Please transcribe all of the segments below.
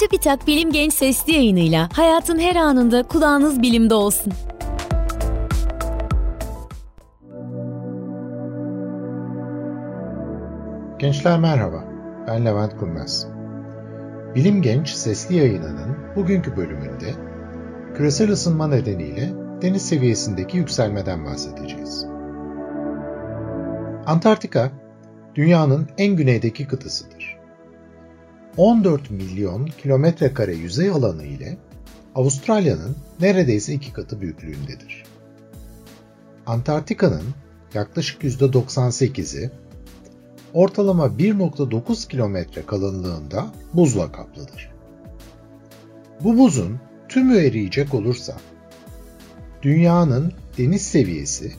Çubitak Bilim Genç Sesli yayınıyla hayatın her anında kulağınız bilimde olsun. Gençler merhaba, ben Levent Kurnaz. Bilim Genç Sesli yayınının bugünkü bölümünde küresel ısınma nedeniyle deniz seviyesindeki yükselmeden bahsedeceğiz. Antarktika, dünyanın en güneydeki kıtasıdır. 14 milyon kilometre kare yüzey alanı ile Avustralya'nın neredeyse iki katı büyüklüğündedir. Antarktika'nın yaklaşık %98'i ortalama 1.9 kilometre kalınlığında buzla kaplıdır. Bu buzun tümü eriyecek olursa dünyanın deniz seviyesi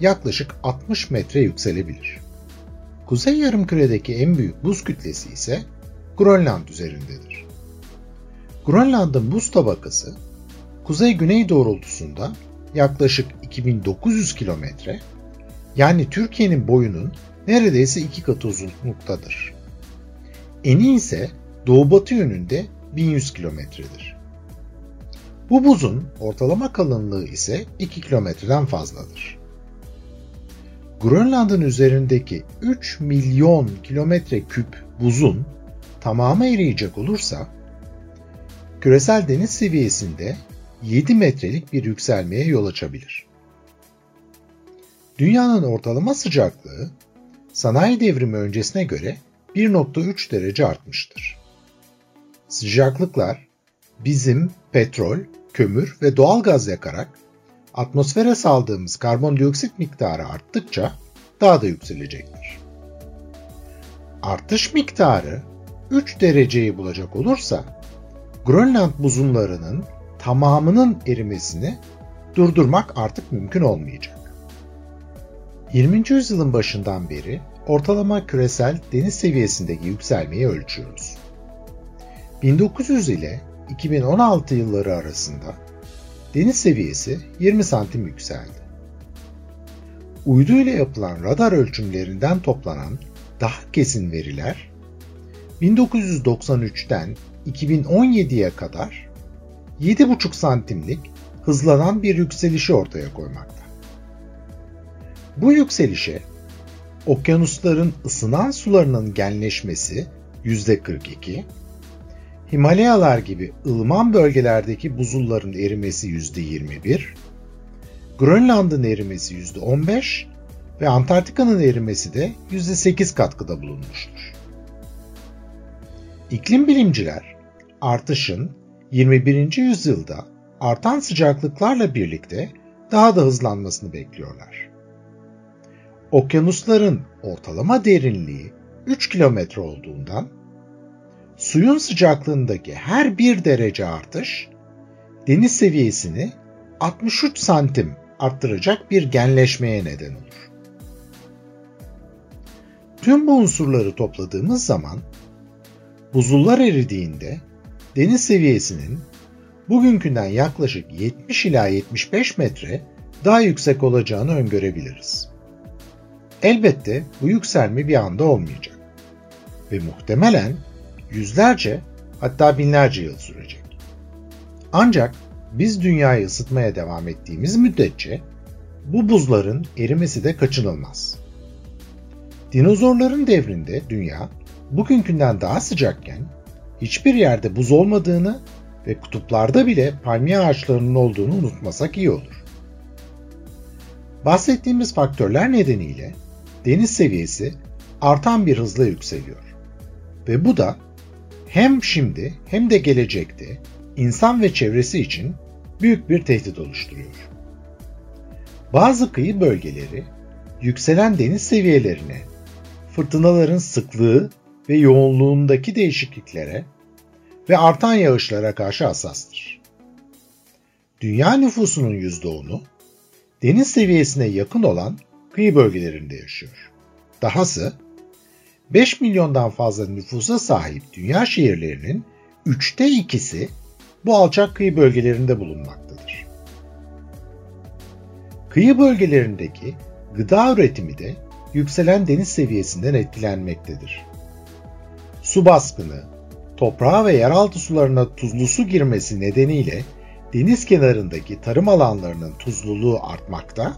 yaklaşık 60 metre yükselebilir. Kuzey yarımküredeki en büyük buz kütlesi ise Grönland üzerindedir. Grönland'ın buz tabakası kuzey-güney doğrultusunda yaklaşık 2900 kilometre yani Türkiye'nin boyunun neredeyse iki katı uzunluktadır. Eni ise doğu-batı yönünde 1100 kilometredir. Bu buzun ortalama kalınlığı ise 2 kilometreden fazladır. Grönland'ın üzerindeki 3 milyon kilometre küp buzun tamamı eriyecek olursa küresel deniz seviyesinde 7 metrelik bir yükselmeye yol açabilir. Dünyanın ortalama sıcaklığı sanayi devrimi öncesine göre 1.3 derece artmıştır. Sıcaklıklar bizim petrol, kömür ve doğal gaz yakarak atmosfere saldığımız karbondioksit miktarı arttıkça daha da yükselecektir. Artış miktarı 3 dereceyi bulacak olursa Grönland buzullarının tamamının erimesini durdurmak artık mümkün olmayacak. 20. yüzyılın başından beri ortalama küresel deniz seviyesindeki yükselmeyi ölçüyoruz. 1900 ile 2016 yılları arasında deniz seviyesi 20 santim yükseldi. Uydu ile yapılan radar ölçümlerinden toplanan daha kesin veriler 1993'ten 2017'ye kadar 7,5 santimlik hızlanan bir yükselişi ortaya koymakta. Bu yükselişe okyanusların ısınan sularının genleşmesi %42, Himalayalar gibi ılıman bölgelerdeki buzulların erimesi %21, Grönland'ın erimesi %15 ve Antarktika'nın erimesi de %8 katkıda bulunmuştur. İklim bilimciler artışın 21. yüzyılda artan sıcaklıklarla birlikte daha da hızlanmasını bekliyorlar. Okyanusların ortalama derinliği 3 kilometre olduğundan suyun sıcaklığındaki her 1 derece artış deniz seviyesini 63 santim arttıracak bir genleşmeye neden olur. Tüm bu unsurları topladığımız zaman buzullar eridiğinde deniz seviyesinin bugünkünden yaklaşık 70 ila 75 metre daha yüksek olacağını öngörebiliriz. Elbette bu yükselme bir anda olmayacak ve muhtemelen yüzlerce hatta binlerce yıl sürecek. Ancak biz dünyayı ısıtmaya devam ettiğimiz müddetçe bu buzların erimesi de kaçınılmaz. Dinozorların devrinde dünya bugünkünden daha sıcakken hiçbir yerde buz olmadığını ve kutuplarda bile palmiye ağaçlarının olduğunu unutmasak iyi olur. Bahsettiğimiz faktörler nedeniyle deniz seviyesi artan bir hızla yükseliyor. Ve bu da hem şimdi hem de gelecekte insan ve çevresi için büyük bir tehdit oluşturuyor. Bazı kıyı bölgeleri yükselen deniz seviyelerine, fırtınaların sıklığı ve yoğunluğundaki değişikliklere ve artan yağışlara karşı hassastır. Dünya nüfusunun %10'u deniz seviyesine yakın olan kıyı bölgelerinde yaşıyor. Dahası 5 milyondan fazla nüfusa sahip dünya şehirlerinin üçte ikisi bu alçak kıyı bölgelerinde bulunmaktadır. Kıyı bölgelerindeki gıda üretimi de yükselen deniz seviyesinden etkilenmektedir. Su baskını, toprağa ve yeraltı sularına tuzlu su girmesi nedeniyle deniz kenarındaki tarım alanlarının tuzluluğu artmakta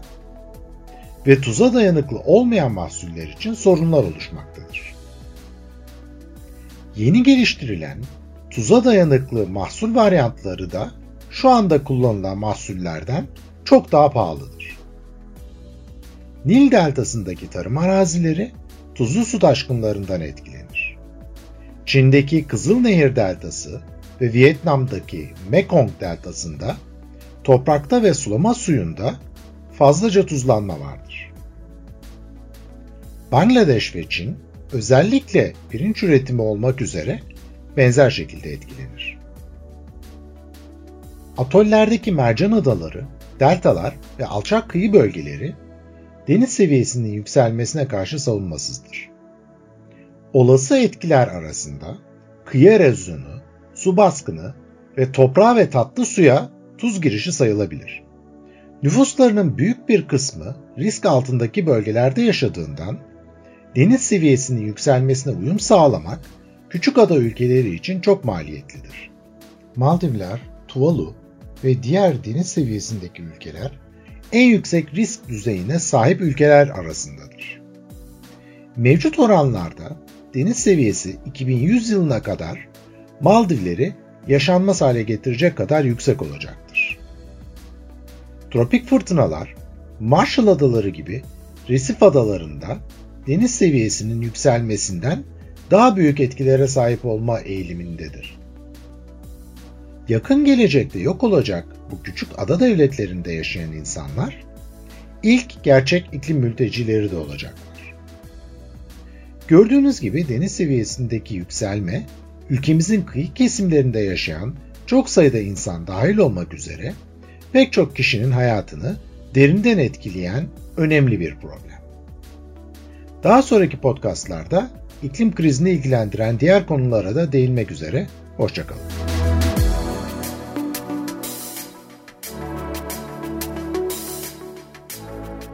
ve tuza dayanıklı olmayan mahsuller için sorunlar oluşmaktadır. Yeni geliştirilen tuza dayanıklı mahsul varyantları da şu anda kullanılan mahsullerden çok daha pahalıdır. Nil deltasındaki tarım arazileri tuzlu su taşkınlarından etkilenir. Çin'deki Kızılnehir deltası ve Vietnam'daki Mekong deltasında toprakta ve sulama suyunda fazlaca tuzlanma vardır. Bangladeş ve Çin özellikle pirinç üretimi olmak üzere benzer şekilde etkilenir. Atollerdeki mercan adaları, deltalar ve alçak kıyı bölgeleri deniz seviyesinin yükselmesine karşı savunmasızdır. Olası etkiler arasında kıyı erozyonu, su baskını ve toprağa ve tatlı suya tuz girişi sayılabilir. Nüfuslarının büyük bir kısmı risk altındaki bölgelerde yaşadığından deniz seviyesinin yükselmesine uyum sağlamak küçük ada ülkeleri için çok maliyetlidir. Maldivler, Tuvalu ve diğer deniz seviyesindeki ülkeler en yüksek risk düzeyine sahip ülkeler arasındadır. Mevcut oranlarda deniz seviyesi 2100 yılına kadar Maldivleri yaşanmaz hale getirecek kadar yüksek olacaktır. Tropik fırtınalar, Marshall Adaları gibi resif adalarında deniz seviyesinin yükselmesinden daha büyük etkilere sahip olma eğilimindedir. Yakın gelecekte yok olacak bu küçük ada devletlerinde yaşayan insanlar ilk gerçek iklim mültecileri de olacaklar. Gördüğünüz gibi deniz seviyesindeki yükselme ülkemizin kıyı kesimlerinde yaşayan çok sayıda insan dahil olmak üzere pek çok kişinin hayatını derinden etkileyen önemli bir problem. Daha sonraki podcastlarda iklim krizini ilgilendiren diğer konulara da değinmek üzere. Hoşçakalın.